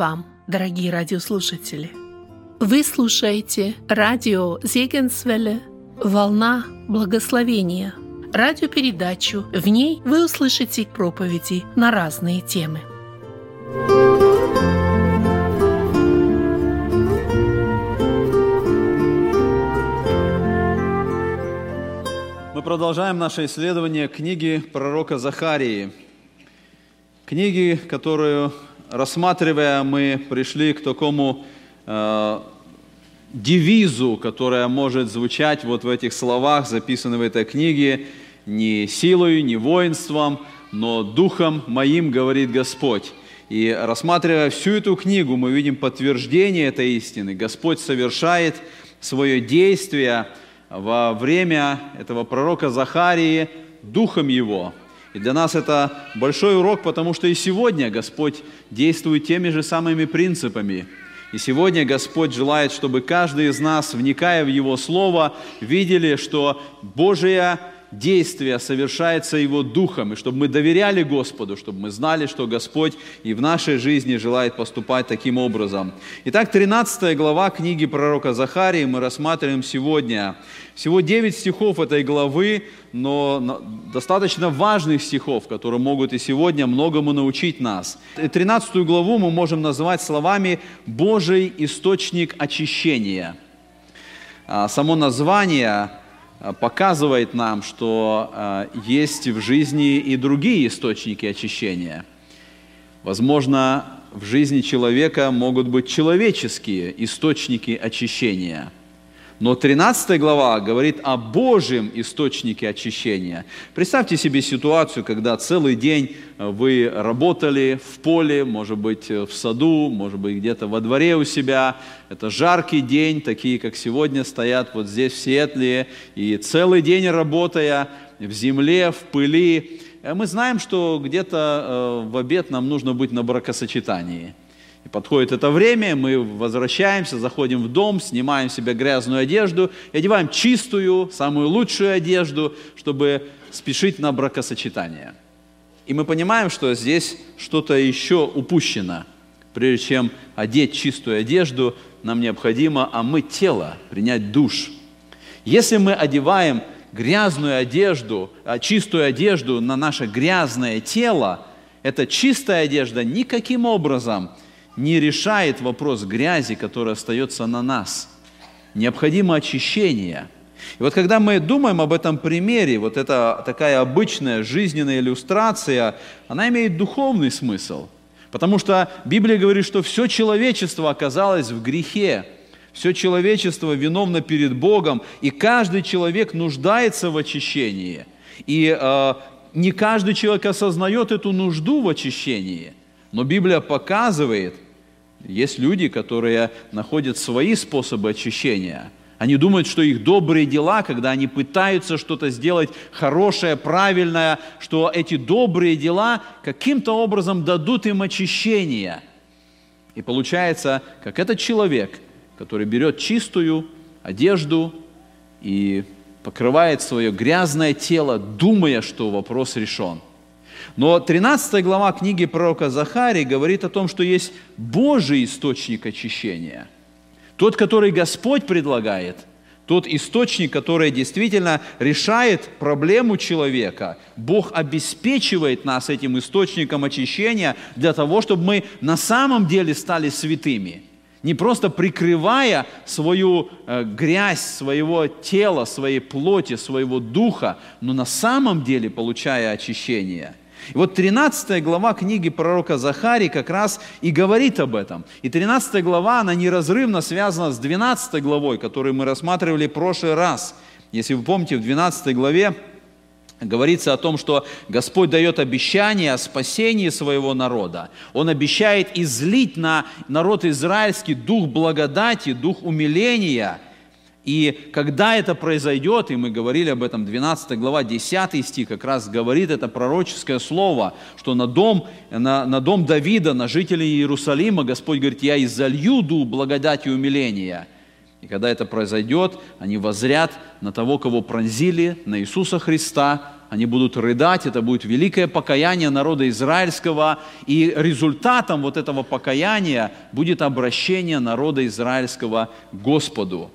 вам, дорогие радиослушатели! Вы слушаете радио Зегенсвелле «Волна благословения» радиопередачу. В ней вы услышите проповеди на разные темы. Мы продолжаем наше исследование книги пророка Захарии. Книги, которую, рассматривая, мы пришли к такому э, девизу, которая может звучать вот в этих словах, записанных в этой книге, не силой, не воинством, но духом моим, говорит Господь. И рассматривая всю эту книгу, мы видим подтверждение этой истины. Господь совершает свое действие во время этого пророка Захарии духом его. И для нас это большой урок, потому что и сегодня Господь действует теми же самыми принципами – и сегодня Господь желает, чтобы каждый из нас, вникая в Его Слово, видели, что Божие действие совершается Его Духом, и чтобы мы доверяли Господу, чтобы мы знали, что Господь и в нашей жизни желает поступать таким образом. Итак, 13 глава книги пророка Захарии мы рассматриваем сегодня. Всего 9 стихов этой главы, но достаточно важных стихов, которые могут и сегодня многому научить нас. 13 главу мы можем назвать словами «Божий источник очищения». А, само название показывает нам, что э, есть в жизни и другие источники очищения. Возможно, в жизни человека могут быть человеческие источники очищения – но 13 глава говорит о Божьем источнике очищения. Представьте себе ситуацию, когда целый день э, вы работали в поле, может быть, э, в саду, может быть, где-то во дворе у себя. Это жаркий день, такие, как сегодня, стоят вот здесь, в Сиэтле. И целый день работая в земле, в пыли. Э, мы знаем, что где-то в обед нам нужно быть на бракосочетании – и подходит это время, мы возвращаемся, заходим в дом, снимаем себе грязную одежду и одеваем чистую, самую лучшую одежду, чтобы спешить на бракосочетание. И мы понимаем, что здесь что-то еще упущено. Прежде чем одеть чистую одежду, нам необходимо омыть тело, принять душ. Если мы одеваем грязную одежду, а чистую одежду на наше грязное тело, эта чистая одежда никаким образом не решает вопрос грязи, который остается на нас. Необходимо очищение. И вот когда мы думаем об этом примере, вот эта такая обычная жизненная иллюстрация, она имеет духовный смысл. Потому что Библия говорит, что все человечество оказалось в грехе. Все человечество виновно перед Богом, и каждый человек нуждается в очищении. И э, не каждый человек осознает эту нужду в очищении – но Библия показывает, есть люди, которые находят свои способы очищения. Они думают, что их добрые дела, когда они пытаются что-то сделать хорошее, правильное, что эти добрые дела каким-то образом дадут им очищение. И получается, как этот человек, который берет чистую одежду и покрывает свое грязное тело, думая, что вопрос решен – но 13 глава книги пророка Захарии говорит о том, что есть Божий источник очищения. Тот, который Господь предлагает, тот источник, который действительно решает проблему человека. Бог обеспечивает нас этим источником очищения для того, чтобы мы на самом деле стали святыми. Не просто прикрывая свою э, грязь своего тела, своей плоти, своего духа, но на самом деле получая очищение – и вот 13 глава книги пророка Захарии как раз и говорит об этом. И 13 глава, она неразрывно связана с 12 главой, которую мы рассматривали в прошлый раз. Если вы помните, в 12 главе говорится о том, что Господь дает обещание о спасении своего народа. Он обещает излить на народ израильский дух благодати, дух умиления – и когда это произойдет, и мы говорили об этом, 12 глава, 10 стих как раз говорит это пророческое слово, что на дом, на, на дом Давида, на жителей Иерусалима Господь говорит, я изолью дух благодати и умиления. И когда это произойдет, они возрят на того, кого пронзили, на Иисуса Христа, они будут рыдать, это будет великое покаяние народа израильского, и результатом вот этого покаяния будет обращение народа израильского к Господу.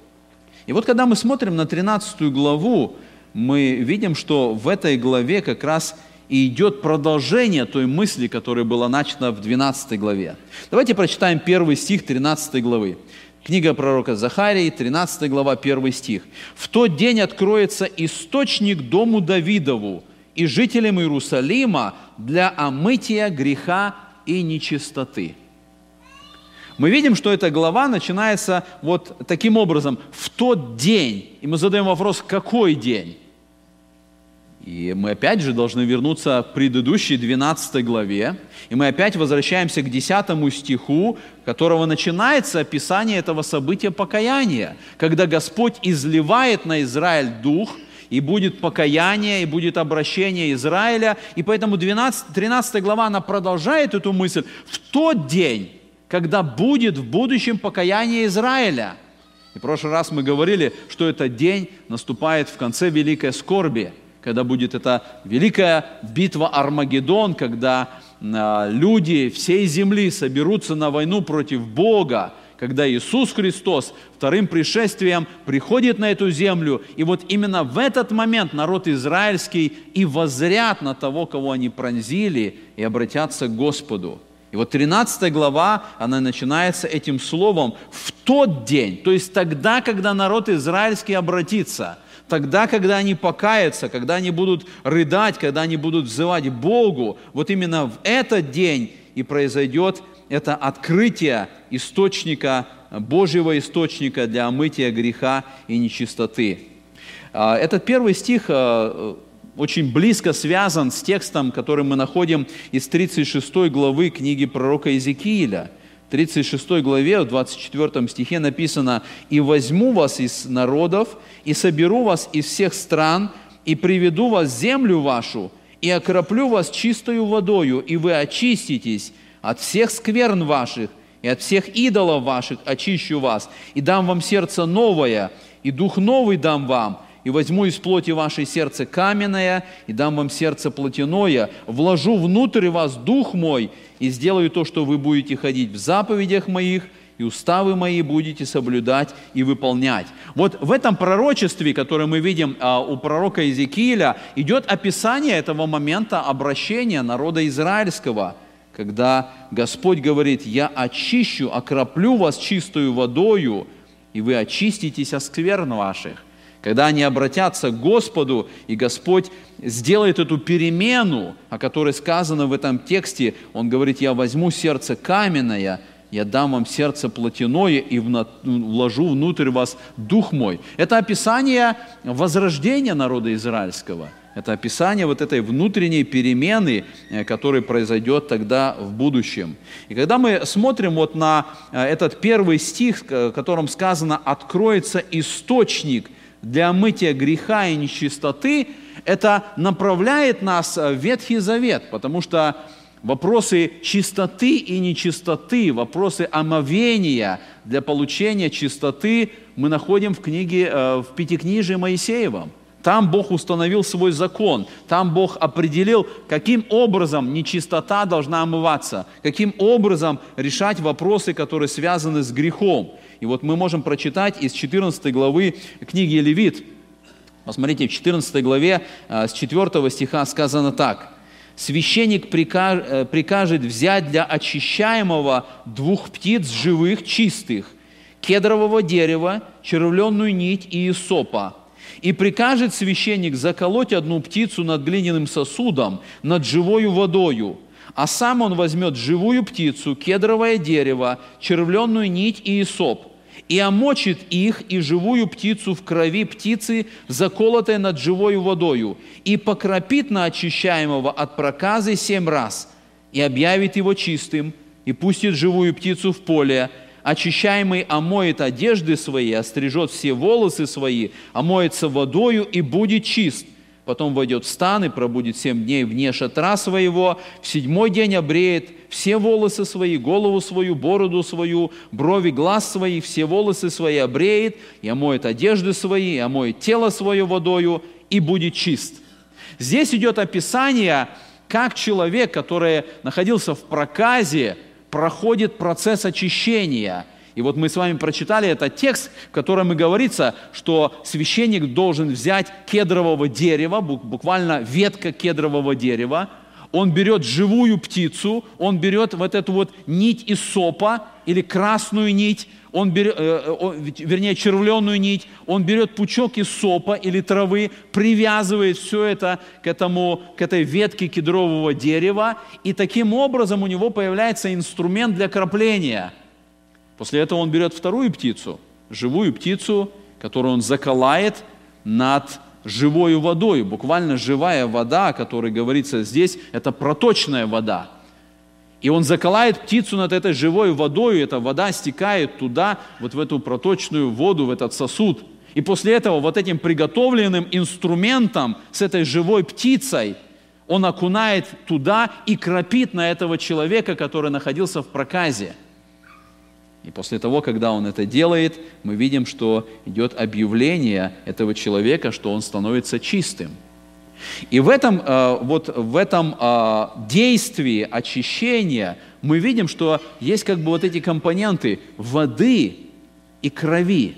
И вот когда мы смотрим на 13 главу, мы видим, что в этой главе как раз и идет продолжение той мысли, которая была начата в 12 главе. Давайте прочитаем первый стих 13 главы. Книга пророка Захарии, 13 глава, 1 стих. «В тот день откроется источник дому Давидову и жителям Иерусалима для омытия греха и нечистоты». Мы видим, что эта глава начинается вот таким образом, в тот день. И мы задаем вопрос, какой день? И мы опять же должны вернуться к предыдущей 12 главе, и мы опять возвращаемся к 10 стиху, которого начинается описание этого события покаяния, когда Господь изливает на Израиль Дух, и будет покаяние, и будет обращение Израиля. И поэтому 12, 13 глава, она продолжает эту мысль. В тот день, когда будет в будущем покаяние Израиля. И в прошлый раз мы говорили, что этот день наступает в конце великой скорби – когда будет эта великая битва Армагеддон, когда а, люди всей земли соберутся на войну против Бога, когда Иисус Христос вторым пришествием приходит на эту землю, и вот именно в этот момент народ израильский и возрят на того, кого они пронзили, и обратятся к Господу. И вот 13 глава, она начинается этим словом «в тот день», то есть тогда, когда народ израильский обратится – Тогда, когда они покаятся, когда они будут рыдать, когда они будут взывать Богу, вот именно в этот день и произойдет это открытие источника, Божьего источника для омытия греха и нечистоты. А, этот первый стих а, очень близко связан с текстом, который мы находим из 36 главы книги пророка Иезекииля – 36 главе, в 24 стихе написано, «И возьму вас из народов, и соберу вас из всех стран, и приведу вас в землю вашу, и окроплю вас чистою водою, и вы очиститесь от всех скверн ваших, и от всех идолов ваших очищу вас, и дам вам сердце новое, и дух новый дам вам, и возьму из плоти вашей сердце каменное, и дам вам сердце плотяное, вложу внутрь вас дух мой, и сделаю то, что вы будете ходить в заповедях моих, и уставы мои будете соблюдать и выполнять. Вот в этом пророчестве, которое мы видим а, у пророка Иезекииля, идет описание этого момента обращения народа израильского, когда Господь говорит, «Я очищу, окроплю вас чистую водою, и вы очиститесь от скверн ваших». Когда они обратятся к Господу, и Господь сделает эту перемену, о которой сказано в этом тексте, Он говорит, я возьму сердце каменное, я дам вам сердце плотяное и вложу внутрь вас дух мой. Это описание возрождения народа израильского. Это описание вот этой внутренней перемены, э, которая произойдет тогда в будущем. И когда мы смотрим вот на э, этот первый стих, в котором сказано «откроется источник для мытия греха и нечистоты, это направляет нас в Ветхий Завет, потому что вопросы чистоты и нечистоты, вопросы омовения для получения чистоты мы находим в книге, э, в Пятикнижии Моисеевом. Там Бог установил свой закон, там Бог определил, каким образом нечистота должна омываться, каким образом решать вопросы, которые связаны с грехом. И вот мы можем прочитать из 14 главы книги Левит. Посмотрите, в 14 главе э, с 4 стиха сказано так. «Священник э, прикажет взять для очищаемого двух птиц живых, чистых, кедрового дерева, червленную нить иисопа, и прикажет священник заколоть одну птицу над глиняным сосудом, над живою водою, а сам он возьмет живую птицу, кедровое дерево, червленную нить иисоп, и омочит их и живую птицу в крови птицы, заколотой над живою водою, и покропит на очищаемого от проказы семь раз, и объявит его чистым, и пустит живую птицу в поле, очищаемый омоет одежды свои, острижет все волосы свои, омоется водою и будет чист потом войдет в стан и пробудет семь дней вне шатра своего, в седьмой день обреет все волосы свои, голову свою, бороду свою, брови, глаз свои, все волосы свои обреет, и омоет одежды свои, и омоет тело свое водою, и будет чист. Здесь идет описание, как человек, который находился в проказе, проходит процесс очищения. И вот мы с вами прочитали этот текст, в котором и говорится, что священник должен взять кедрового дерева, буквально ветка кедрового дерева, он берет живую птицу, он берет вот эту вот нить из сопа или красную нить, он берет, э, вернее, червленную нить, он берет пучок из сопа или травы, привязывает все это к, этому, к этой ветке кедрового дерева, и таким образом у него появляется инструмент для крапления. После этого он берет вторую птицу, живую птицу, которую он заколает над живой водой. Буквально живая вода, о которой говорится здесь, это проточная вода. И он заколает птицу над этой живой водой, и эта вода стекает туда, вот в эту проточную воду, в этот сосуд. И после этого вот этим приготовленным инструментом с этой живой птицей он окунает туда и кропит на этого человека, который находился в проказе – и после того, когда он это делает, мы видим, что идет объявление этого человека, что он становится чистым. И в этом, э, вот в этом э, действии очищения мы видим, что есть как бы вот эти компоненты воды и крови.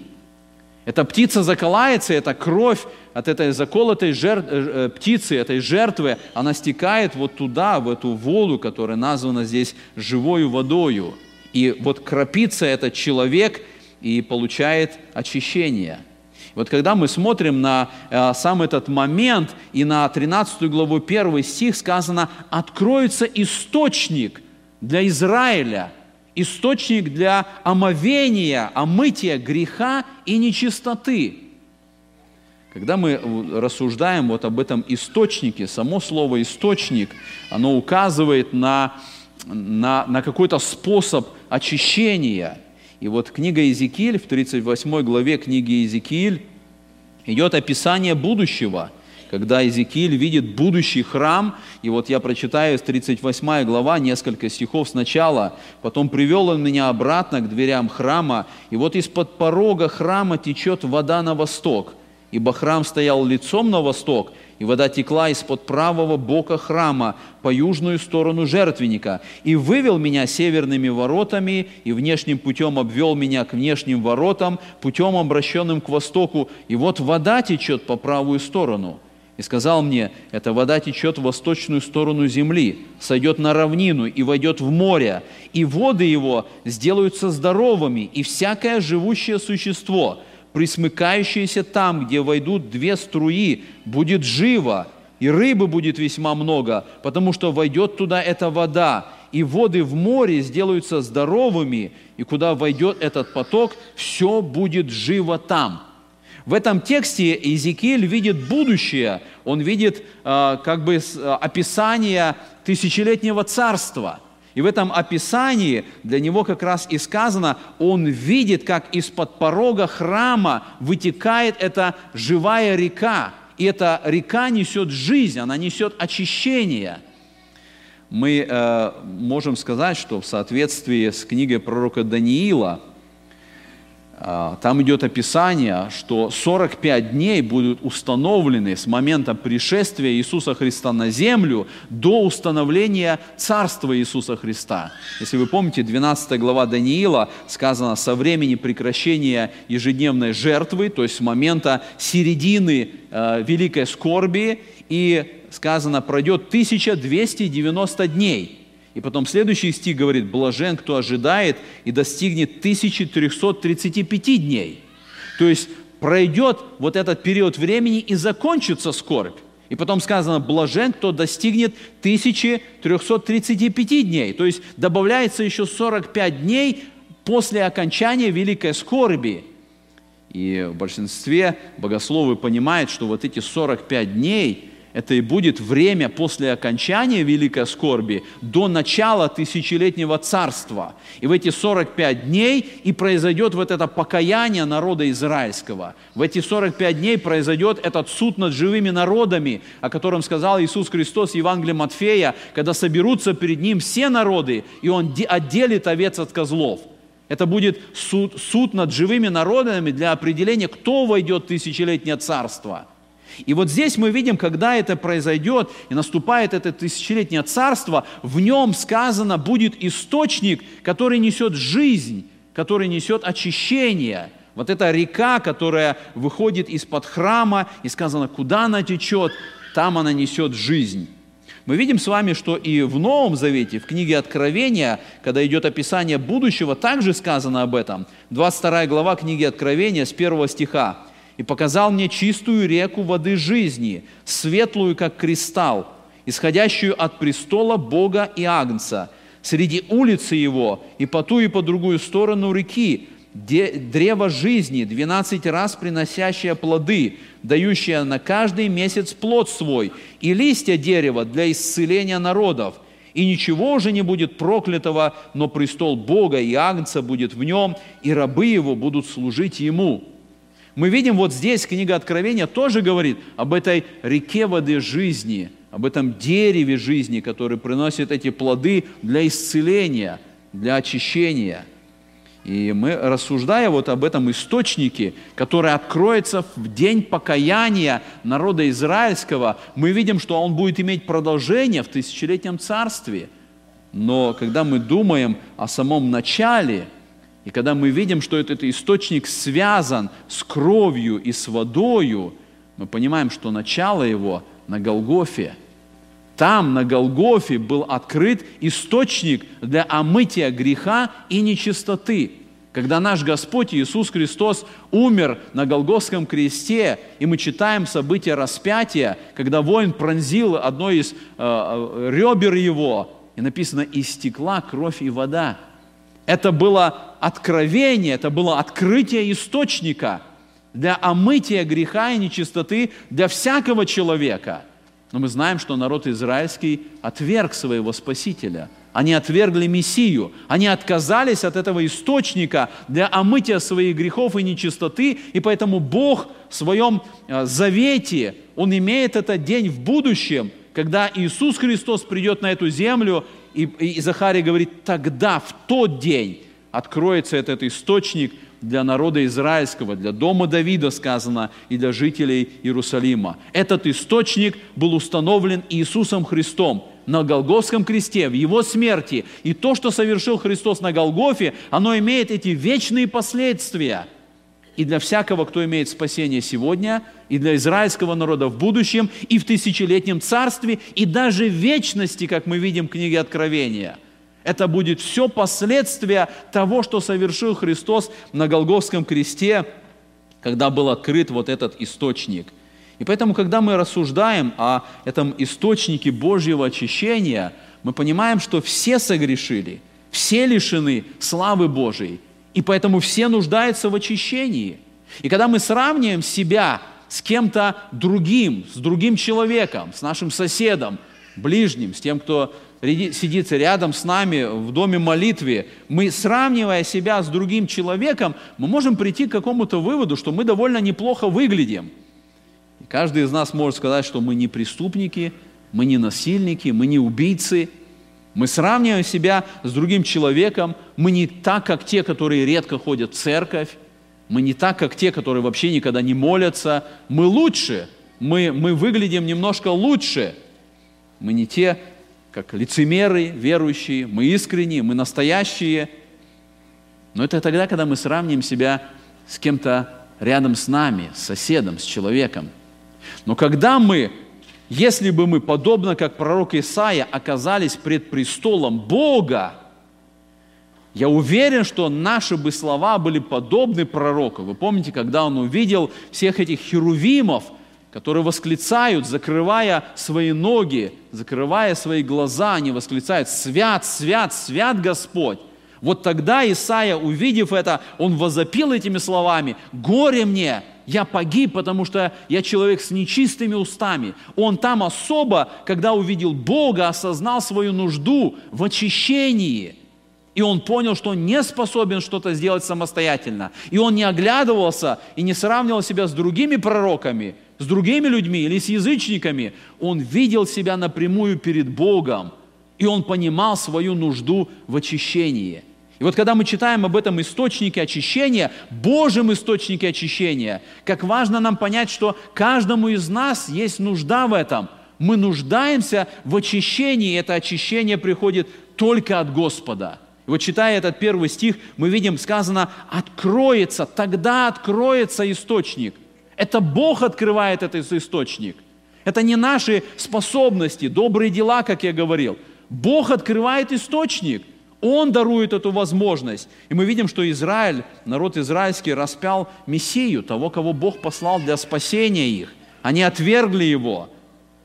Эта птица заколается, эта кровь от этой заколотой жер... Э, птицы, этой жертвы, она стекает вот туда, в эту воду, которая названа здесь живою водою – и вот крапится этот человек и получает очищение. Вот когда мы смотрим на э, сам этот момент и на 13 главу 1 стих сказано «Откроется источник для Израиля, источник для омовения, омытия греха и нечистоты». Когда мы рассуждаем вот об этом источнике, само слово «источник», оно указывает на, на, на какой-то способ очищения. И вот книга Иезекииль, в 38 главе книги Иезекииль идет описание будущего, когда Иезекииль видит будущий храм, и вот я прочитаю с 38 глава несколько стихов сначала, потом привел он меня обратно к дверям храма, и вот из-под порога храма течет вода на восток, ибо храм стоял лицом на восток, и вода текла из-под правого бока храма по южную сторону жертвенника, и вывел меня северными воротами, и внешним путем обвел меня к внешним воротам, путем обращенным к востоку, и вот вода течет по правую сторону. И сказал мне, эта вода течет в восточную сторону земли, сойдет на равнину и войдет в море, и воды его сделаются здоровыми, и всякое живущее существо – присмыкающееся там, где войдут две струи, будет живо, и рыбы будет весьма много, потому что войдет туда эта вода, и воды в море сделаются здоровыми, и куда войдет этот поток, все будет живо там. В этом тексте Иезекииль видит будущее, он видит э, как бы описание тысячелетнего царства – и в этом описании для него как раз и сказано, он видит, как из-под порога храма вытекает эта живая река. И эта река несет жизнь, она несет очищение. Мы э, можем сказать, что в соответствии с книгой пророка Даниила – там идет описание, что 45 дней будут установлены с момента пришествия Иисуса Христа на землю до установления Царства Иисуса Христа. Если вы помните, 12 глава Даниила сказано со времени прекращения ежедневной жертвы, то есть с момента середины э, великой скорби, и сказано, пройдет 1290 дней – и потом следующий стих говорит, блажен, кто ожидает и достигнет 1335 дней. То есть пройдет вот этот период времени и закончится скорбь. И потом сказано, блажен, кто достигнет 1335 дней. То есть добавляется еще 45 дней после окончания великой скорби. И в большинстве богословы понимают, что вот эти 45 дней – это и будет время после окончания великой скорби до начала тысячелетнего царства. И в эти 45 дней и произойдет вот это покаяние народа израильского. В эти 45 дней произойдет этот суд над живыми народами, о котором сказал Иисус Христос в Евангелии Матфея, когда соберутся перед Ним все народы, и Он отделит овец от козлов. Это будет суд, суд над живыми народами для определения, кто войдет в тысячелетнее царство – И вот здесь мы видим, когда это произойдет, и наступает это тысячелетнее царство, в нем сказано будет источник, который несет жизнь, который несет очищение. Вот эта река, которая выходит из-под храма, и сказано, куда она течет, там она несет жизнь. Мы видим с вами, что и в Новом Завете, в книге Откровения, когда идет описание будущего, также сказано об этом. 22 глава книги Откровения с 1 стиха и показал мне чистую реку воды жизни, светлую, как кристалл, исходящую от престола Бога и Агнца, среди улицы его и по ту и по другую сторону реки, древо жизни, двенадцать раз приносящее плоды, дающее на каждый месяц плод свой, и листья дерева для исцеления народов. И ничего уже не будет проклятого, но престол Бога и Агнца будет в нем, и рабы его будут служить ему мы видим вот здесь, книга Откровения тоже говорит об этой реке воды жизни, об этом дереве жизни, который приносит эти плоды для исцеления, для очищения. И мы, рассуждая вот об этом источнике, который откроется в день покаяния народа израильского, мы видим, что он будет иметь продолжение в тысячелетнем царстве. Но когда мы думаем о самом начале – и когда мы видим, что этот источник связан с кровью и с водою, мы понимаем, что начало его на Голгофе. Там, на Голгофе, был открыт источник для омытия греха и нечистоты. Когда наш Господь Иисус Христос умер на Голгофском кресте, и мы читаем события распятия, когда воин пронзил одно из э, э ребер его, и написано «истекла кровь и вода». Это было откровение, это было открытие источника для омытия греха и нечистоты для всякого человека. Но мы знаем, что народ израильский отверг своего Спасителя. Они отвергли Мессию. Они отказались от этого источника для омытия своих грехов и нечистоты. И поэтому Бог в своем э, завете, Он имеет этот день в будущем, когда Иисус Христос придет на эту землю и, и Захария говорит, тогда, в тот день, откроется этот источник для народа израильского, для дома Давида сказано, и для жителей Иерусалима. Этот источник был установлен Иисусом Христом на Голгофском кресте, в Его смерти. И то, что совершил Христос на Голгофе, оно имеет эти вечные последствия – и для всякого, кто имеет спасение сегодня, и для израильского народа в будущем, и в тысячелетнем царстве, и даже в вечности, как мы видим в книге Откровения. Это будет все последствия того, что совершил Христос на Голгофском кресте, когда был открыт вот этот источник. И поэтому, когда мы рассуждаем о этом источнике Божьего очищения, мы понимаем, что все согрешили, все лишены славы Божией, и поэтому все нуждаются в очищении. И когда мы сравниваем себя с кем-то другим, с другим человеком, с нашим соседом, ближним, с тем, кто сидит рядом с нами в доме молитве, мы, сравнивая себя с другим человеком, мы можем прийти к какому-то выводу, что мы довольно неплохо выглядим. И каждый из нас может сказать, что мы не преступники, мы не насильники, мы не убийцы – мы сравниваем себя с другим человеком. Мы не так, как те, которые редко ходят в церковь. Мы не так, как те, которые вообще никогда не молятся. Мы лучше. Мы, мы выглядим немножко лучше. Мы не те, как лицемеры, верующие. Мы искренние, мы настоящие. Но это тогда, когда мы сравним себя с кем-то рядом с нами, с соседом, с человеком. Но когда мы если бы мы, подобно как пророк Исаия, оказались пред престолом Бога, я уверен, что наши бы слова были подобны пророку. Вы помните, когда он увидел всех этих херувимов, которые восклицают, закрывая свои ноги, закрывая свои глаза, они восклицают «Свят, свят, свят Господь!» Вот тогда Исаия, увидев это, он возопил этими словами «Горе мне, я погиб, потому что я человек с нечистыми устами. Он там особо, когда увидел Бога, осознал свою нужду в очищении. И он понял, что он не способен что-то сделать самостоятельно. И он не оглядывался и не сравнивал себя с другими пророками, с другими людьми или с язычниками. Он видел себя напрямую перед Богом. И он понимал свою нужду в очищении. И вот когда мы читаем об этом источнике очищения, Божьем источнике очищения, как важно нам понять, что каждому из нас есть нужда в этом. Мы нуждаемся в очищении, и это очищение приходит только от Господа. И вот читая этот первый стих, мы видим, сказано, откроется, тогда откроется источник. Это Бог открывает этот источник. Это не наши способности, добрые дела, как я говорил. Бог открывает источник – он дарует эту возможность. И мы видим, что Израиль, народ израильский, распял Мессию, того, кого Бог послал для спасения их. Они отвергли его,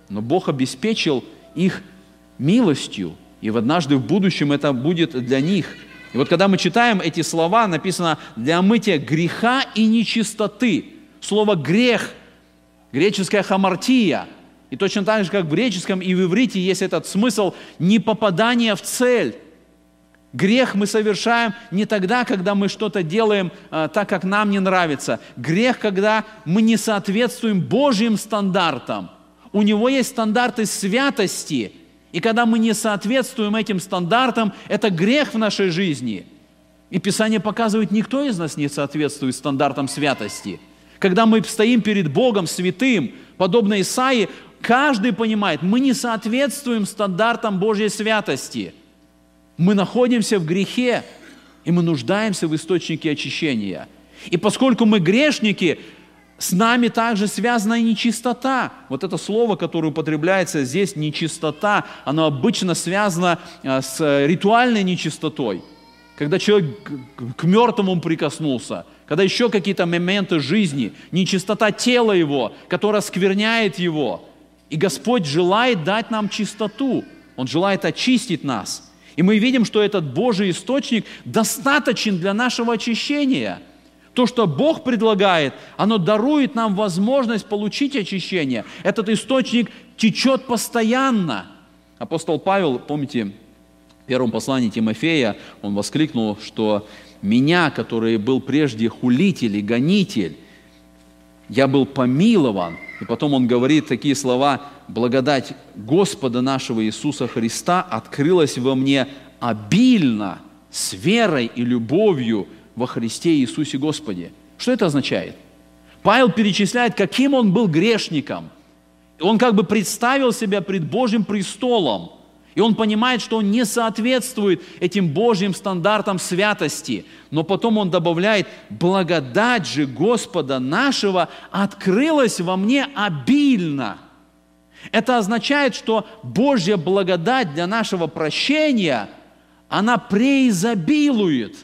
но Бог обеспечил их милостью, и в однажды в будущем это будет для них. И вот когда мы читаем эти слова, написано «для омытия греха и нечистоты». Слово «грех», греческая хамартия, и точно так же, как в греческом и в иврите есть этот смысл непопадания в цель, Грех мы совершаем не тогда, когда мы что-то делаем а, так, как нам не нравится. Грех, когда мы не соответствуем Божьим стандартам. У Него есть стандарты святости. И когда мы не соответствуем этим стандартам, это грех в нашей жизни. И Писание показывает, никто из нас не соответствует стандартам святости. Когда мы стоим перед Богом святым, подобно Исаии, каждый понимает, мы не соответствуем стандартам Божьей святости – мы находимся в грехе, и мы нуждаемся в источнике очищения. И поскольку мы грешники, с нами также связана и нечистота. Вот это слово, которое употребляется здесь, нечистота, оно обычно связано а, с ритуальной нечистотой. Когда человек к мертвому прикоснулся, когда еще какие-то моменты жизни, нечистота тела его, которая скверняет его. И Господь желает дать нам чистоту. Он желает очистить нас – и мы видим, что этот Божий источник достаточен для нашего очищения. То, что Бог предлагает, оно дарует нам возможность получить очищение. Этот источник течет постоянно. Апостол Павел, помните, в первом послании Тимофея, он воскликнул, что «меня, который был прежде хулитель и гонитель, я был помилован». И потом он говорит такие слова, благодать Господа нашего Иисуса Христа открылась во мне обильно, с верой и любовью во Христе Иисусе Господе. Что это означает? Павел перечисляет, каким он был грешником. Он как бы представил себя пред Божьим престолом. И он понимает, что он не соответствует этим Божьим стандартам святости. Но потом он добавляет, благодать же Господа нашего открылась во мне обильно – это означает, что Божья благодать для нашего прощения, она преизобилует,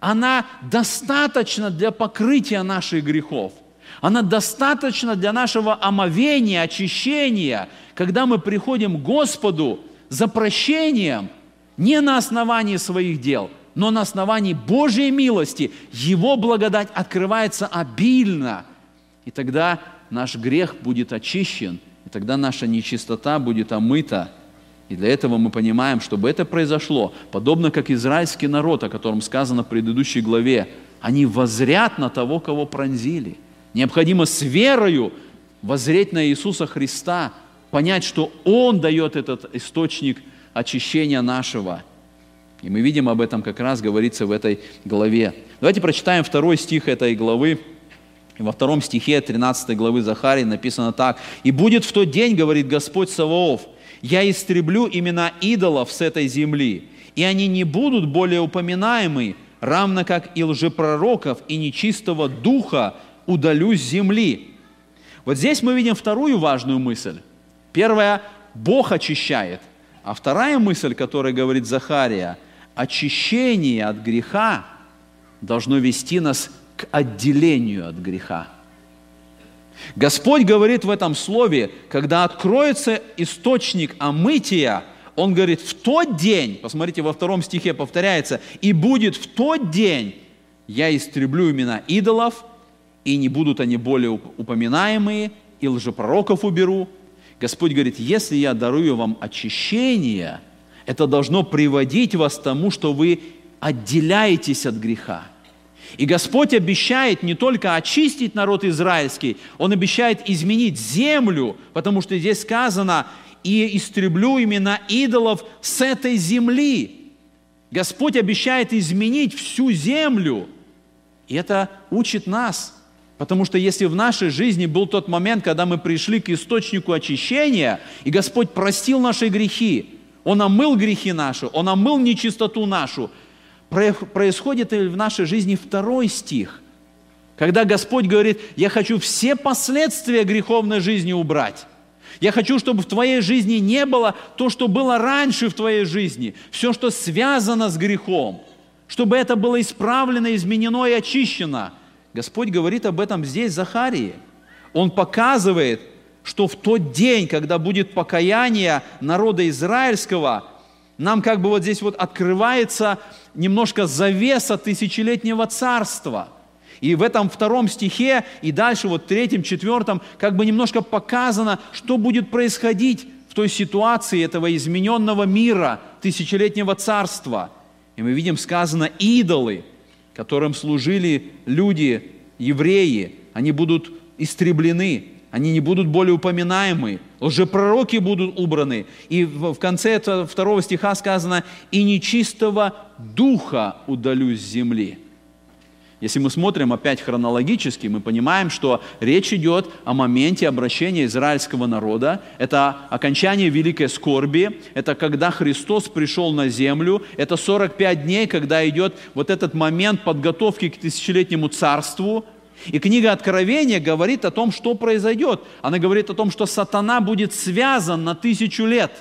она достаточно для покрытия наших грехов. Она достаточно для нашего омовения, очищения, когда мы приходим к Господу за прощением не на основании своих дел, но на основании Божьей милости. Его благодать открывается обильно. И тогда наш грех будет очищен – и тогда наша нечистота будет омыта. И для этого мы понимаем, чтобы это произошло, подобно как израильский народ, о котором сказано в предыдущей главе, они возрят на того, кого пронзили. Необходимо с верою возреть на Иисуса Христа, понять, что Он дает этот источник очищения нашего. И мы видим об этом как раз говорится в этой главе. Давайте прочитаем второй стих этой главы, во втором стихе 13 главы Захарии написано так. «И будет в тот день, говорит Господь Саваоф, я истреблю имена идолов с этой земли, и они не будут более упоминаемы, равно как и лжепророков, и нечистого духа удалю с земли». Вот здесь мы видим вторую важную мысль. Первая – Бог очищает. А вторая мысль, которая говорит Захария, очищение от греха должно вести нас к отделению от греха. Господь говорит в этом слове, когда откроется источник омытия, Он говорит, в тот день, посмотрите, во втором стихе повторяется, и будет в тот день, я истреблю имена идолов, и не будут они более упоминаемые, и лжепророков уберу. Господь говорит, если я дарую вам очищение, это должно приводить вас к тому, что вы отделяетесь от греха. И Господь обещает не только очистить народ израильский, Он обещает изменить землю, потому что здесь сказано, и истреблю имена идолов с этой земли. Господь обещает изменить всю землю. И это учит нас. Потому что если в нашей жизни был тот момент, когда мы пришли к источнику очищения, и Господь простил наши грехи, Он омыл грехи наши, Он омыл нечистоту нашу, происходит в нашей жизни второй стих, когда Господь говорит, я хочу все последствия греховной жизни убрать. Я хочу, чтобы в твоей жизни не было то, что было раньше в твоей жизни, все, что связано с грехом, чтобы это было исправлено, изменено и очищено. Господь говорит об этом здесь, Захарии. Он показывает, что в тот день, когда будет покаяние народа израильского, нам как бы вот здесь вот открывается немножко завеса тысячелетнего царства – и в этом втором стихе и дальше, вот третьем, четвертом, как бы немножко показано, что будет происходить в той ситуации этого измененного мира, тысячелетнего царства. И мы видим сказано идолы, которым служили люди, евреи, они будут истреблены, они не будут более упоминаемы, лжепророки будут убраны. И в конце этого второго стиха сказано, и нечистого духа удалю с земли. Если мы смотрим опять хронологически, мы понимаем, что речь идет о моменте обращения израильского народа. Это окончание великой скорби, это когда Христос пришел на землю, это 45 дней, когда идет вот этот момент подготовки к тысячелетнему царству. И книга Откровения говорит о том, что произойдет. Она говорит о том, что сатана будет связан на тысячу лет.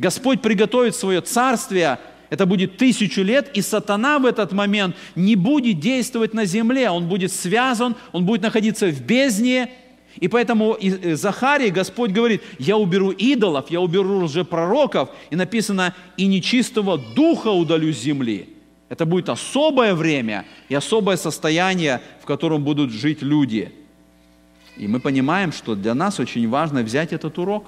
Господь приготовит свое царствие – это будет тысячу лет, и сатана в этот момент не будет действовать на земле, он будет связан, он будет находиться в бездне, и поэтому э, Захарии Господь говорит, я уберу идолов, я уберу уже пророков, и написано, и нечистого духа удалю с земли. Это будет особое время и особое состояние, в котором будут жить люди. И мы понимаем, что для нас очень важно взять этот урок,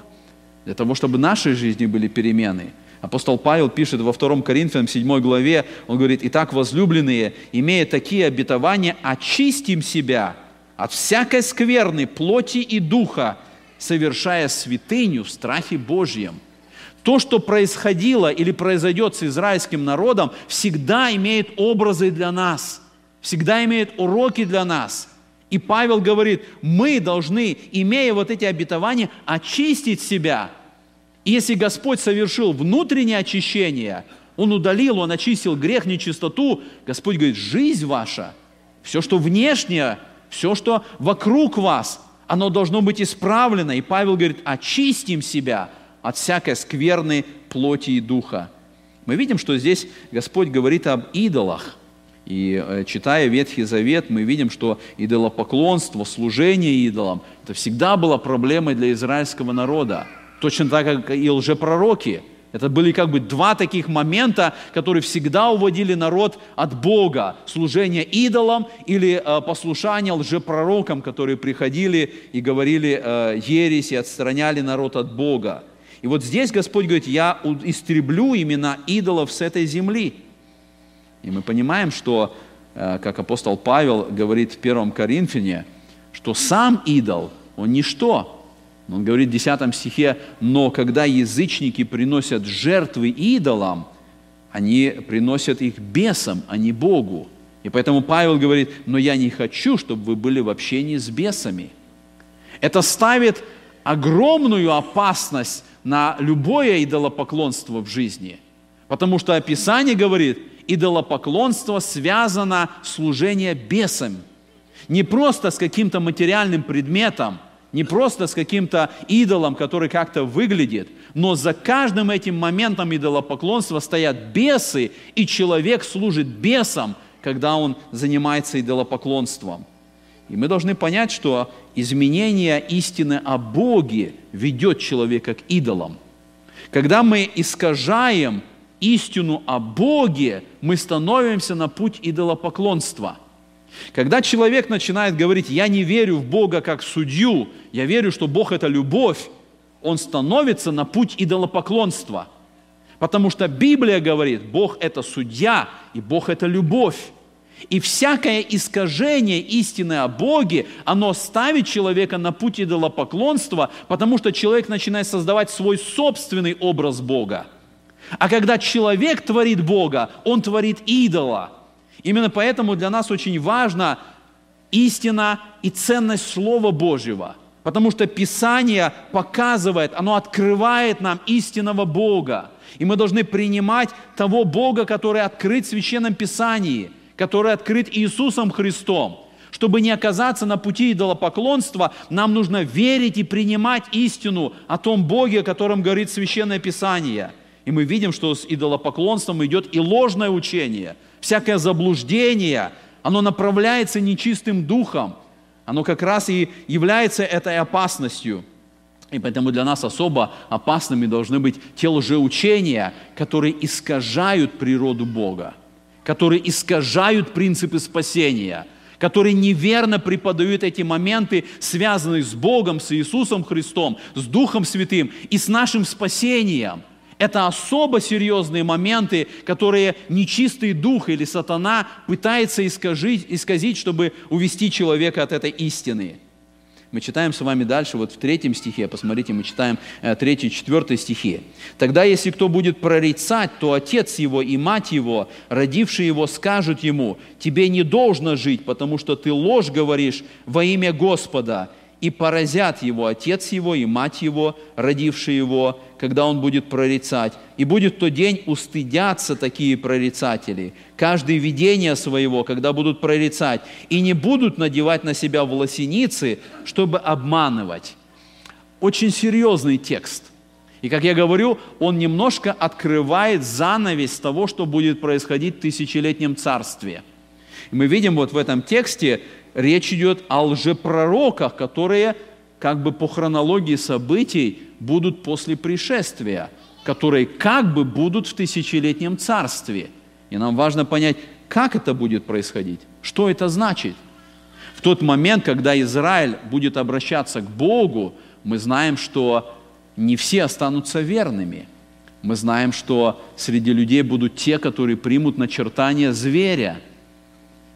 для того, чтобы в нашей жизни были перемены – Апостол Павел пишет во 2 Коринфянам 7 главе, он говорит, «Итак, возлюбленные, имея такие обетования, очистим себя от всякой скверны плоти и духа, совершая святыню в страхе Божьем». То, что происходило или произойдет с израильским народом, всегда имеет образы для нас, всегда имеет уроки для нас. И Павел говорит, мы должны, имея вот эти обетования, очистить себя – и если Господь совершил внутреннее очищение, Он удалил, Он очистил грех, нечистоту, Господь говорит, жизнь ваша, все, что внешнее, все, что вокруг вас, оно должно быть исправлено. И Павел говорит, очистим себя от всякой скверной плоти и духа. Мы видим, что здесь Господь говорит об идолах. И э, читая Ветхий Завет, мы видим, что идолопоклонство, служение идолам, это всегда была проблемой для израильского народа. Точно так, как и лжепророки. Это были как бы два таких момента, которые всегда уводили народ от Бога. Служение идолам или э, послушание лжепророкам, которые приходили и говорили э, ересь и отстраняли народ от Бога. И вот здесь Господь говорит, я истреблю имена идолов с этой земли. И мы понимаем, что, э, как апостол Павел говорит в 1 Коринфяне, что сам идол, он ничто, он говорит в 10 стихе, но когда язычники приносят жертвы идолам, они приносят их бесам, а не Богу. И поэтому Павел говорит, но я не хочу, чтобы вы были в общении с бесами. Это ставит огромную опасность на любое идолопоклонство в жизни. Потому что Описание говорит, идолопоклонство связано с служением бесам. Не просто с каким-то материальным предметом – не просто с каким-то идолом, который как-то выглядит, но за каждым этим моментом идолопоклонства стоят бесы, и человек служит бесам, когда он занимается идолопоклонством. И мы должны понять, что изменение истины о Боге ведет человека к идолам. Когда мы искажаем истину о Боге, мы становимся на путь идолопоклонства – когда человек начинает говорить, я не верю в Бога как судью, я верю, что Бог это любовь, он становится на путь идолопоклонства. Потому что Библия говорит, Бог это судья, и Бог это любовь. И всякое искажение истины о Боге, оно ставит человека на путь идолопоклонства, потому что человек начинает создавать свой собственный образ Бога. А когда человек творит Бога, он творит идола. Именно поэтому для нас очень важна истина и ценность Слова Божьего. Потому что Писание показывает, оно открывает нам истинного Бога. И мы должны принимать того Бога, который открыт в Священном Писании, который открыт Иисусом Христом. Чтобы не оказаться на пути идолопоклонства, нам нужно верить и принимать истину о том Боге, о котором говорит Священное Писание. И мы видим, что с идолопоклонством идет и ложное учение, всякое заблуждение, оно направляется нечистым духом, оно как раз и является этой опасностью. И поэтому для нас особо опасными должны быть те лжеучения, которые искажают природу Бога, которые искажают принципы спасения, которые неверно преподают эти моменты, связанные с Богом, с Иисусом Христом, с Духом Святым и с нашим спасением. Это особо серьезные моменты, которые нечистый дух или сатана пытается искажить, исказить, чтобы увести человека от этой истины. Мы читаем с вами дальше, вот в третьем стихе, посмотрите, мы читаем э, третий, четвертый стихи. «Тогда, если кто будет прорицать, то отец его и мать его, родившие его, скажут ему, тебе не должно жить, потому что ты ложь говоришь во имя Господа, и поразят его отец его и мать его, родившие его, когда он будет прорицать. И будет тот день устыдятся такие прорицатели, каждое видение своего, когда будут прорицать, и не будут надевать на себя волосеницы, чтобы обманывать. Очень серьезный текст. И, как я говорю, он немножко открывает занавес того, что будет происходить в тысячелетнем царстве. И мы видим вот в этом тексте, речь идет о лжепророках, которые как бы по хронологии событий будут после пришествия, которые как бы будут в тысячелетнем царстве. И нам важно понять, как это будет происходить, что это значит. В тот момент, когда Израиль будет обращаться к Богу, мы знаем, что не все останутся верными. Мы знаем, что среди людей будут те, которые примут начертание зверя –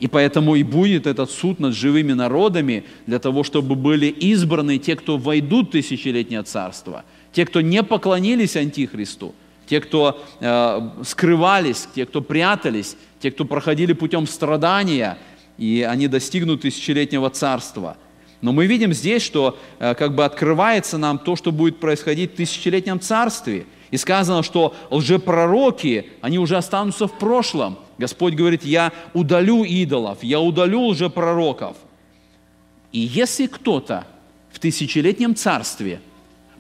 и поэтому и будет этот суд над живыми народами для того, чтобы были избраны те, кто войдут в тысячелетнее царство, те, кто не поклонились Антихристу, те, кто э, скрывались, те, кто прятались, те, кто проходили путем страдания, и они достигнут тысячелетнего царства. Но мы видим здесь, что э, как бы открывается нам то, что будет происходить в тысячелетнем царстве. И сказано, что лжепророки, они уже останутся в прошлом – Господь говорит, я удалю идолов, я удалю лжепророков. И если кто-то в тысячелетнем царстве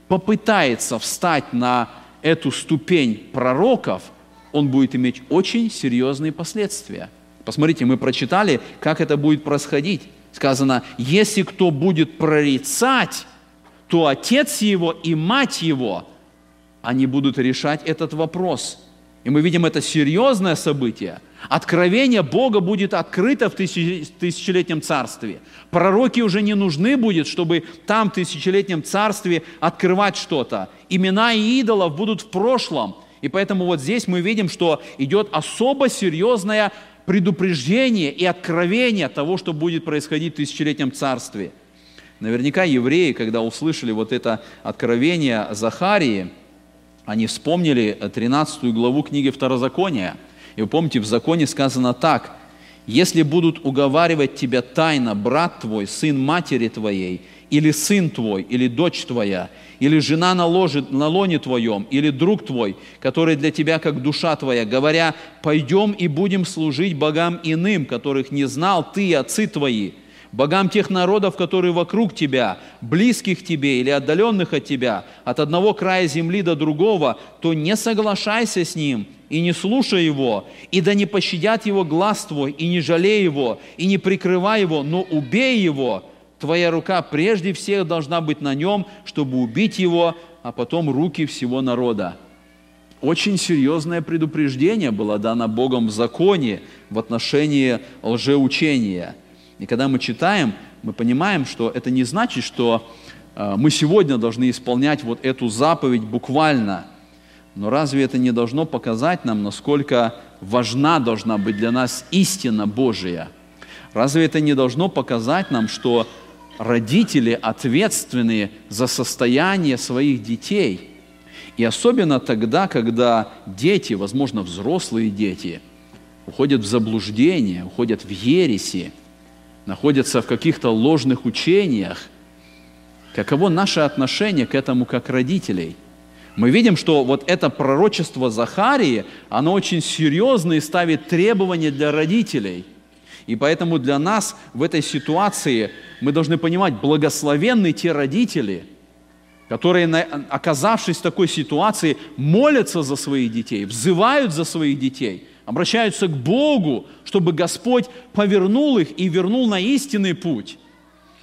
попытается встать на эту ступень пророков, он будет иметь очень серьезные последствия. Посмотрите, мы прочитали, как это будет происходить. Сказано, если кто будет прорицать, то отец его и мать его, они будут решать этот вопрос – и мы видим это серьезное событие. Откровение Бога будет открыто в тысячелетнем царстве. Пророки уже не нужны будет, чтобы там, в тысячелетнем царстве, открывать что-то. Имена и идолов будут в прошлом. И поэтому вот здесь мы видим, что идет особо серьезное предупреждение и откровение того, что будет происходить в тысячелетнем царстве. Наверняка евреи, когда услышали вот это откровение Захарии, они вспомнили 13 главу книги Второзакония. И вы помните, в законе сказано так, «Если будут уговаривать тебя тайно брат твой, сын матери твоей, или сын твой, или дочь твоя, или жена на, ложе, на лоне твоем, или друг твой, который для тебя как душа твоя, говоря, пойдем и будем служить богам иным, которых не знал ты и отцы твои, богам тех народов, которые вокруг тебя, близких тебе или отдаленных от тебя, от одного края земли до другого, то не соглашайся с ним и не слушай его, и да не пощадят его глаз твой, и не жалей его, и не прикрывай его, но убей его. Твоя рука прежде всех должна быть на нем, чтобы убить его, а потом руки всего народа. Очень серьезное предупреждение было дано Богом в законе в отношении лжеучения – и когда мы читаем, мы понимаем, что это не значит, что э, мы сегодня должны исполнять вот эту заповедь буквально. Но разве это не должно показать нам, насколько важна должна быть для нас истина Божия? Разве это не должно показать нам, что родители ответственны за состояние своих детей? И особенно тогда, когда дети, возможно, взрослые дети, уходят в заблуждение, уходят в ереси, находятся в каких-то ложных учениях, каково наше отношение к этому как родителей? Мы видим, что вот это пророчество Захарии, оно очень серьезно и ставит требования для родителей. И поэтому для нас в этой ситуации мы должны понимать, благословенны те родители, которые, оказавшись в такой ситуации, молятся за своих детей, взывают за своих детей, обращаются к Богу, чтобы Господь повернул их и вернул на истинный путь.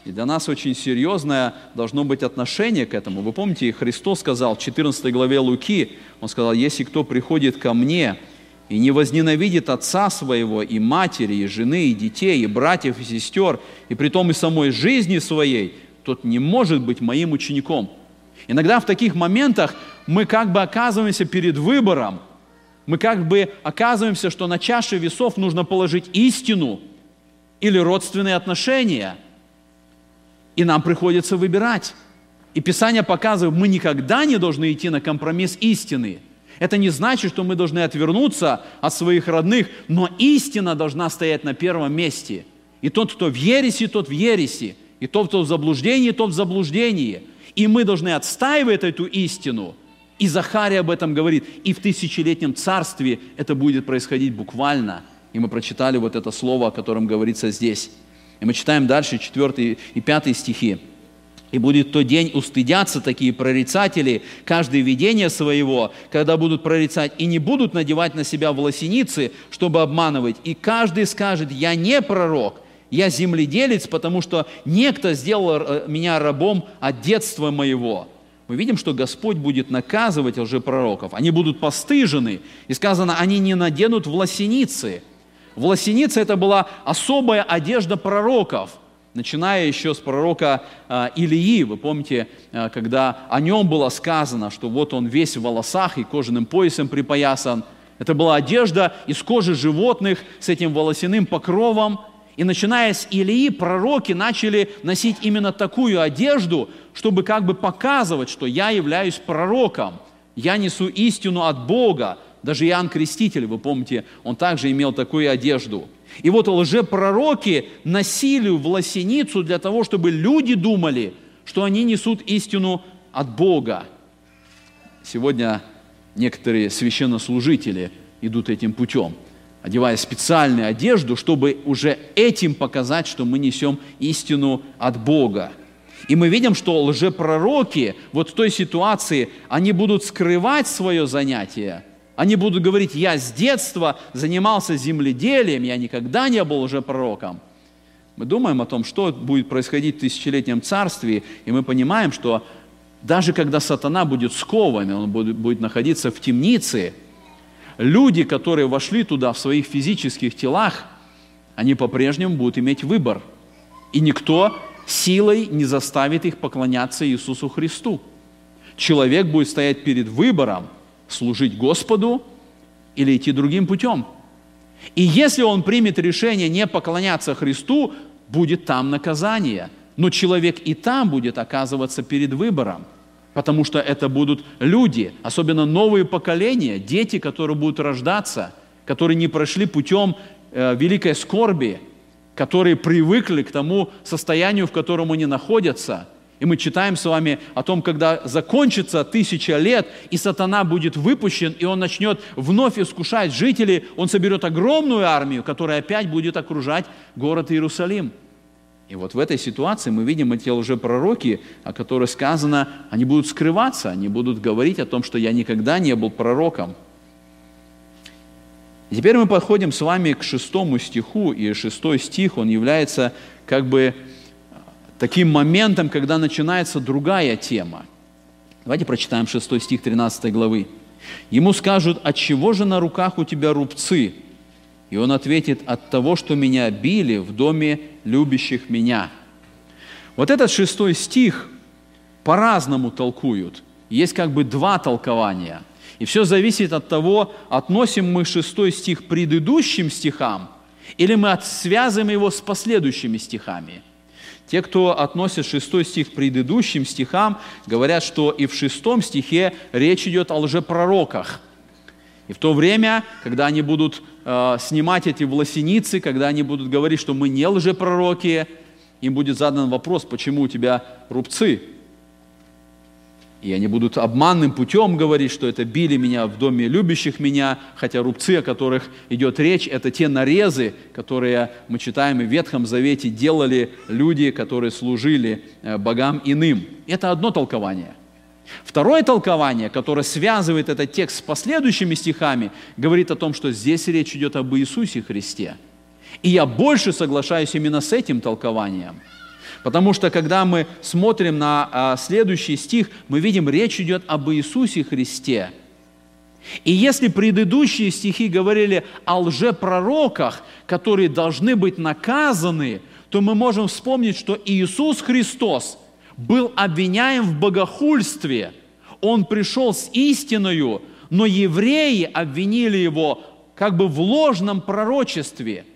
И для нас очень серьезное должно быть отношение к этому. Вы помните, Христос сказал в 14 главе Луки, Он сказал, если кто приходит ко мне и не возненавидит отца своего, и матери, и жены, и детей, и братьев, и сестер, и при том и самой жизни своей, тот не может быть моим учеником. Иногда в таких моментах мы как бы оказываемся перед выбором, мы как бы оказываемся, что на чаше весов нужно положить истину или родственные отношения – и нам приходится выбирать. И Писание показывает, мы никогда не должны идти на компромисс истины. Это не значит, что мы должны отвернуться от своих родных, но истина должна стоять на первом месте. И тот, кто в ереси, тот в ереси. И тот, кто в заблуждении, тот в заблуждении. И мы должны отстаивать эту истину. И Захарий об этом говорит. И в тысячелетнем царстве это будет происходить буквально. И мы прочитали вот это слово, о котором говорится здесь. И мы читаем дальше 4 и 5 стихи. «И будет тот день устыдятся такие прорицатели каждое видение своего, когда будут прорицать, и не будут надевать на себя волосеницы, чтобы обманывать. И каждый скажет, я не пророк, я земледелец, потому что некто сделал э, меня рабом от детства моего». Мы видим, что Господь будет наказывать лжепророков. Они будут постыжены. И сказано, они не наденут власеницы – Власеница – это была особая одежда пророков, начиная еще с пророка э, Илии. Вы помните, э, когда о нем было сказано, что вот он весь в волосах и кожаным поясом припоясан. Это была одежда из кожи животных с этим волосяным покровом. И начиная с Илии, пророки начали носить именно такую одежду, чтобы как бы показывать, что я являюсь пророком, я несу истину от Бога, даже Иоанн Креститель, вы помните, он также имел такую одежду. И вот лжепророки носили власеницу для того, чтобы люди думали, что они несут истину от Бога. Сегодня некоторые священнослужители идут этим путем, одевая специальную одежду, чтобы уже этим показать, что мы несем истину от Бога. И мы видим, что лжепророки вот в той ситуации, они будут скрывать свое занятие – они будут говорить, я с детства занимался земледелием, я никогда не был уже пророком. Мы думаем о том, что будет происходить в тысячелетнем царстве, и мы понимаем, что даже когда сатана будет скован, он будет, будет находиться в темнице, люди, которые вошли туда в своих физических телах, они по-прежнему будут иметь выбор. И никто силой не заставит их поклоняться Иисусу Христу. Человек будет стоять перед выбором – служить Господу или идти другим путем. И если он примет решение не поклоняться Христу, будет там наказание. Но человек и там будет оказываться перед выбором, потому что это будут люди, особенно новые поколения, дети, которые будут рождаться, которые не прошли путем э, великой скорби, которые привыкли к тому состоянию, в котором они находятся – и мы читаем с вами о том, когда закончится тысяча лет, и сатана будет выпущен, и он начнет вновь искушать жителей, он соберет огромную армию, которая опять будет окружать город Иерусалим. И вот в этой ситуации мы видим эти лжепророки, о которых сказано, они будут скрываться, они будут говорить о том, что я никогда не был пророком. И теперь мы подходим с вами к шестому стиху, и шестой стих, он является как бы таким моментом, когда начинается другая тема. Давайте прочитаем 6 стих 13 главы. Ему скажут, от чего же на руках у тебя рубцы? И он ответит, от того, что меня били в доме любящих меня. Вот этот шестой стих по-разному толкуют. Есть как бы два толкования. И все зависит от того, относим мы шестой стих к предыдущим стихам, или мы связываем его с последующими стихами – Те, кто относит шестой стих к предыдущим стихам, говорят, что и в шестом стихе речь идет о лжепророках. И в то время, когда они будут э, снимать эти власеницы, когда они будут говорить, что мы не лжепророки, им будет задан вопрос, почему у тебя рубцы, и они будут обманным путем говорить, что это били меня в доме любящих меня, хотя рубцы, о которых идет речь, это те нарезы, которые мы читаем и в Ветхом Завете делали люди, которые служили э, богам иным. Это одно толкование. Второе толкование, которое связывает этот текст с последующими стихами, говорит о том, что здесь речь идет об Иисусе Христе. И я больше соглашаюсь именно с этим толкованием – Потому что когда мы смотрим на а, следующий стих, мы видим, речь идет об Иисусе Христе. И если предыдущие стихи говорили о лжепророках, которые должны быть наказаны, то мы можем вспомнить, что Иисус Христос был обвиняем в богохульстве. Он пришел с истиною, но евреи обвинили его как бы в ложном пророчестве –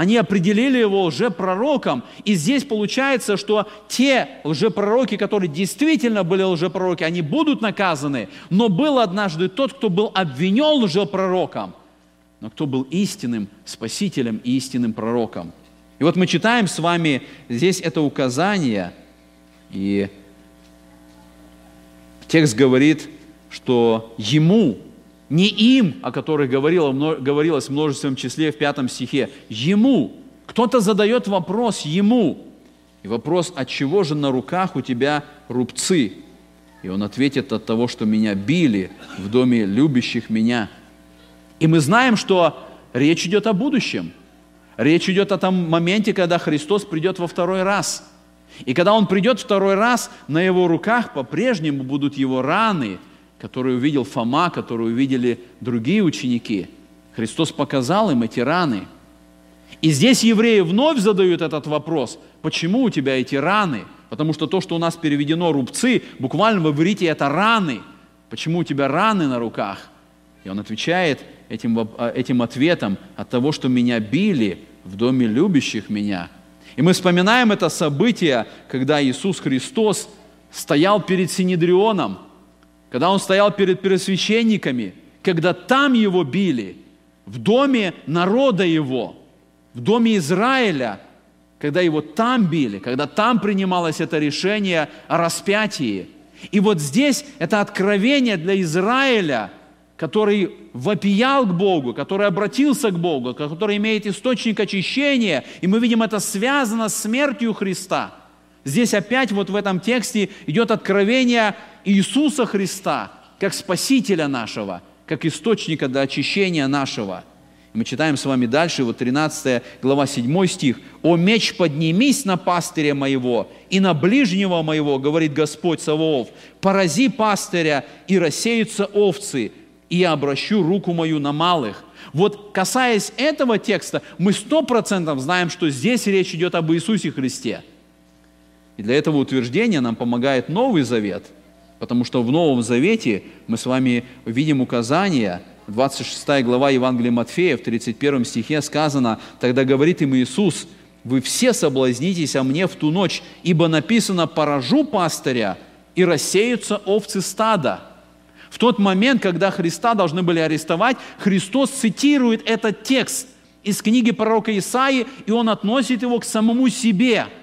они определили его лжепророком. И здесь получается, что те лжепророки, которые действительно были лжепророки, они будут наказаны. Но был однажды тот, кто был обвинен лжепророком, но кто был истинным спасителем и истинным пророком. И вот мы читаем с вами здесь это указание, и текст говорит, что ему, не им, о которых говорило, говорилось в множественном числе в пятом стихе, ему. Кто-то задает вопрос ему. И вопрос, от чего же на руках у тебя рубцы? И он ответит от того, что меня били в доме любящих меня. И мы знаем, что речь идет о будущем. Речь идет о том моменте, когда Христос придет во второй раз. И когда Он придет второй раз, на Его руках по-прежнему будут Его раны – который увидел Фома, который увидели другие ученики. Христос показал им эти раны. И здесь евреи вновь задают этот вопрос, почему у тебя эти раны? Потому что то, что у нас переведено рубцы, буквально в иврите это раны. Почему у тебя раны на руках? И он отвечает этим, а, этим ответом от того, что меня били в доме любящих меня. И мы вспоминаем это событие, когда Иисус Христос стоял перед Синедрионом – когда он стоял перед первосвященниками, когда там его били, в доме народа его, в доме Израиля, когда его там били, когда там принималось это решение о распятии. И вот здесь это откровение для Израиля, который вопиял к Богу, который обратился к Богу, который имеет источник очищения, и мы видим это связано с смертью Христа – Здесь опять вот в этом тексте идет откровение Иисуса Христа как Спасителя нашего, как источника для очищения нашего. Мы читаем с вами дальше, вот 13 глава 7 стих. «О меч, поднимись на пастыря моего и на ближнего моего, говорит Господь Саваоф, порази пастыря, и рассеются овцы, и я обращу руку мою на малых». Вот касаясь этого текста, мы сто процентов знаем, что здесь речь идет об Иисусе Христе – и для этого утверждения нам помогает Новый Завет, потому что в Новом Завете мы с вами видим указания, 26 глава Евангелия Матфея, в 31 стихе сказано, «Тогда говорит им Иисус, вы все соблазнитесь о мне в ту ночь, ибо написано, поражу пастыря, и рассеются овцы стада». В тот момент, когда Христа должны были арестовать, Христос цитирует этот текст из книги пророка Исаии, и он относит его к самому себе –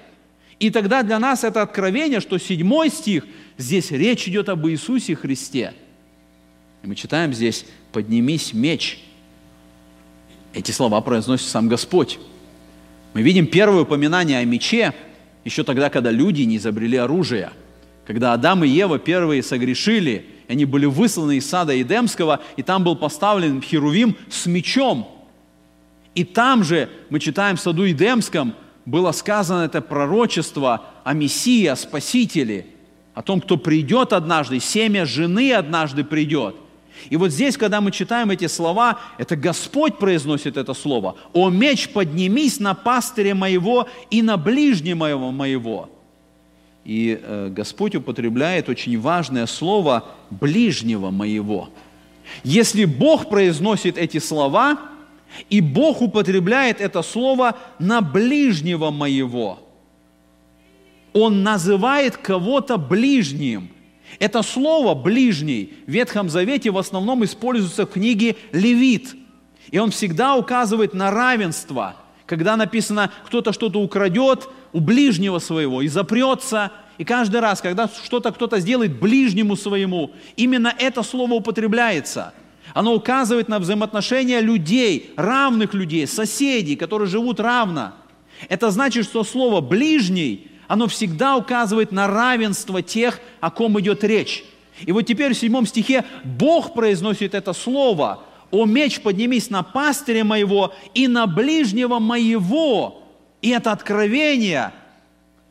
и тогда для нас это откровение, что седьмой стих, здесь речь идет об Иисусе Христе. И мы читаем здесь «поднимись меч». Эти слова произносит сам Господь. Мы видим первое упоминание о мече еще тогда, когда люди не изобрели оружие. Когда Адам и Ева первые согрешили, они были высланы из сада Эдемского, и там был поставлен Херувим с мечом. И там же мы читаем в саду Эдемском – было сказано это пророчество о Мессии, о Спасителе, о том, кто придет однажды, семя жены однажды придет. И вот здесь, когда мы читаем эти слова, это Господь произносит это слово. «О меч, поднимись на пастыре моего и на ближнего моего». И э, Господь употребляет очень важное слово «ближнего моего». Если Бог произносит эти слова – и Бог употребляет это слово на ближнего моего. Он называет кого-то ближним. Это слово «ближний» в Ветхом Завете в основном используется в книге «Левит». И он всегда указывает на равенство. Когда написано, кто-то что-то украдет у ближнего своего и запрется, и каждый раз, когда что-то кто-то сделает ближнему своему, именно это слово употребляется. Оно указывает на взаимоотношения людей, равных людей, соседей, которые живут равно. Это значит, что слово «ближний» оно всегда указывает на равенство тех, о ком идет речь. И вот теперь в седьмом стихе Бог произносит это слово. «О меч, поднимись на пастыря моего и на ближнего моего». И это откровение,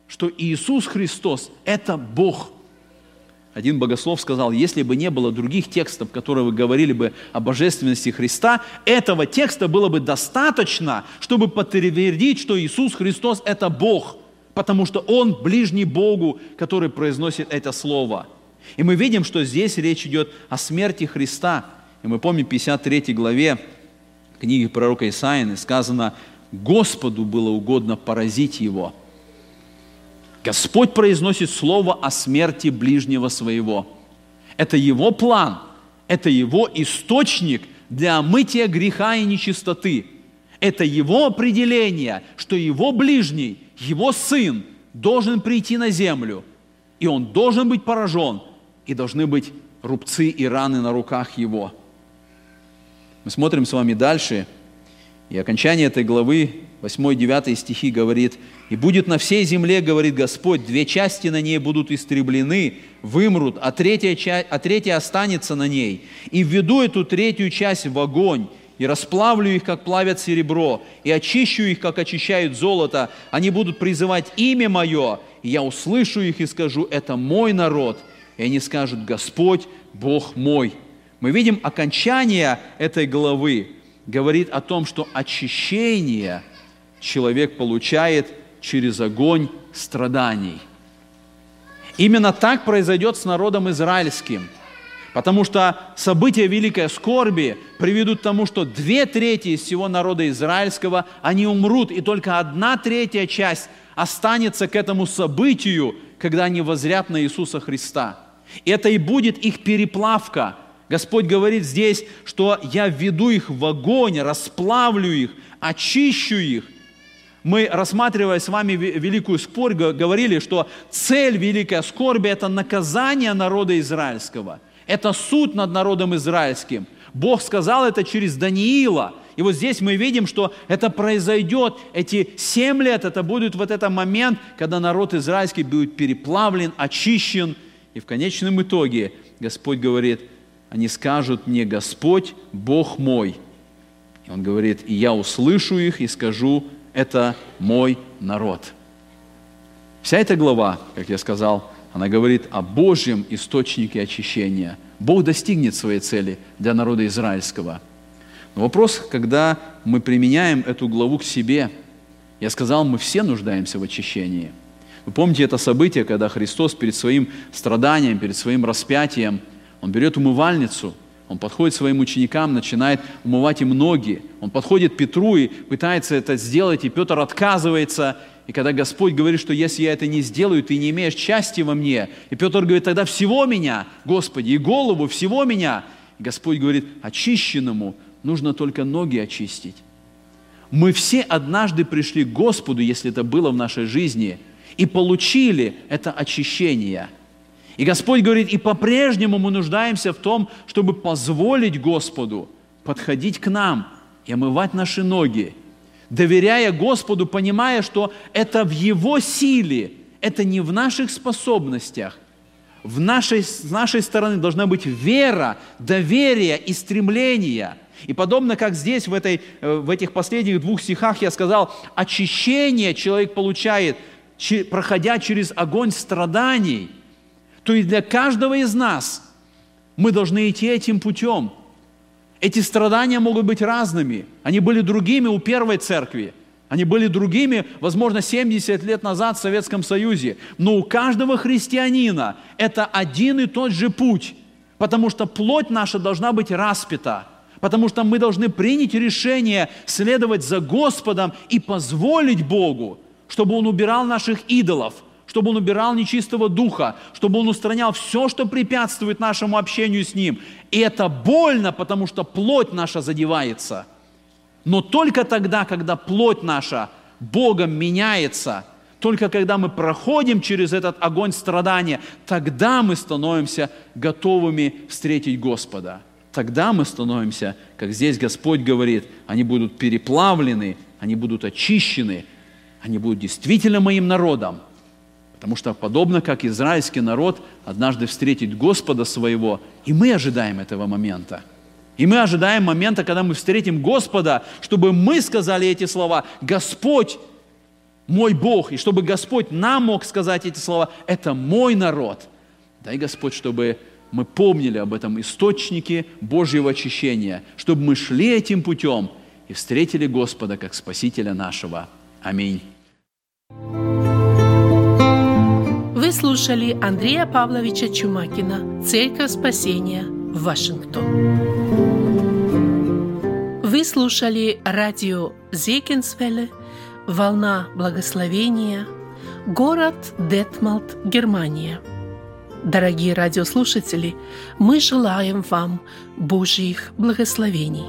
что Иисус Христос – это Бог. Один богослов сказал, если бы не было других текстов, которые вы говорили бы о божественности Христа, этого текста было бы достаточно, чтобы подтвердить, что Иисус Христос – это Бог – потому что Он ближний Богу, который произносит это слово. И мы видим, что здесь речь идет о смерти Христа. И мы помним в 53 главе книги пророка Исаины сказано, Господу было угодно поразить его. Господь произносит слово о смерти ближнего своего. Это его план, это его источник для омытия греха и нечистоты. Это его определение, что его ближний – его сын должен прийти на землю, и он должен быть поражен, и должны быть рубцы и раны на руках его. Мы смотрим с вами дальше, и окончание этой главы, 8-9 стихи говорит, «И будет на всей земле, говорит Господь, две части на ней будут истреблены, вымрут, а третья, часть, а третья останется на ней. И введу эту третью часть в огонь, и расплавлю их, как плавят серебро, и очищу их, как очищают золото. Они будут призывать имя Мое, и я услышу их и скажу, это мой народ. И они скажут, Господь, Бог мой. Мы видим окончание этой главы, говорит о том, что очищение человек получает через огонь страданий. Именно так произойдет с народом израильским – Потому что события великой скорби приведут к тому, что две трети из всего народа израильского, они умрут, и только одна третья часть останется к этому событию, когда они возрят на Иисуса Христа. И это и будет их переплавка. Господь говорит здесь, что я введу их в огонь, расплавлю их, очищу их. Мы, рассматривая с вами великую скорбь, говорили, что цель великой скорби – это наказание народа израильского – это суд над народом израильским. Бог сказал это через Даниила. И вот здесь мы видим, что это произойдет. Эти семь лет, это будет вот этот момент, когда народ израильский будет переплавлен, очищен. И в конечном итоге Господь говорит, они скажут мне, Господь, Бог мой. И Он говорит, и я услышу их и скажу, это мой народ. Вся эта глава, как я сказал, она говорит о Божьем источнике очищения. Бог достигнет своей цели для народа израильского. Но вопрос, когда мы применяем эту главу к себе, я сказал, мы все нуждаемся в очищении. Вы помните это событие, когда Христос перед своим страданием, перед своим распятием, Он берет умывальницу, Он подходит своим ученикам, начинает умывать им ноги. Он подходит Петру и пытается это сделать, и Петр отказывается, и когда Господь говорит, что если я это не сделаю, ты не имеешь части во мне. И Петр говорит, тогда всего меня, Господи, и голову всего меня. И Господь говорит, очищенному нужно только ноги очистить. Мы все однажды пришли к Господу, если это было в нашей жизни, и получили это очищение. И Господь говорит, и по-прежнему мы нуждаемся в том, чтобы позволить Господу подходить к нам и омывать наши ноги, доверяя Господу, понимая, что это в Его силе, это не в наших способностях. В нашей, с нашей стороны должна быть вера, доверие и стремление. И подобно как здесь, в, этой, э, в этих последних двух стихах я сказал, очищение человек получает, проходя через огонь страданий, то и для каждого из нас мы должны идти этим путем – эти страдания могут быть разными. Они были другими у первой церкви. Они были другими, возможно, 70 лет назад в Советском Союзе. Но у каждого христианина это один и тот же путь. Потому что плоть наша должна быть распята. Потому что мы должны принять решение следовать за Господом и позволить Богу, чтобы Он убирал наших идолов, чтобы Он убирал нечистого духа, чтобы Он устранял все, что препятствует нашему общению с Ним. И это больно, потому что плоть наша задевается. Но только тогда, когда плоть наша Богом меняется, только когда мы проходим через этот огонь страдания, тогда мы становимся готовыми встретить Господа. Тогда мы становимся, как здесь Господь говорит, они будут переплавлены, они будут очищены, они будут действительно моим народом. Потому что подобно как израильский народ однажды встретит Господа своего, и мы ожидаем этого момента. И мы ожидаем момента, когда мы встретим Господа, чтобы мы сказали эти слова «Господь, мой Бог», и чтобы Господь нам мог сказать эти слова «Это мой народ». Дай, Господь, чтобы мы помнили об этом источнике Божьего очищения, чтобы мы шли этим путем и встретили Господа как Спасителя нашего. Аминь. Вы слушали Андрея Павловича Чумакина «Церковь спасения. Вашингтон». Вы слушали радио Зекинсвелле «Волна благословения», город Детмалт, Германия. Дорогие радиослушатели, мы желаем вам Божьих благословений.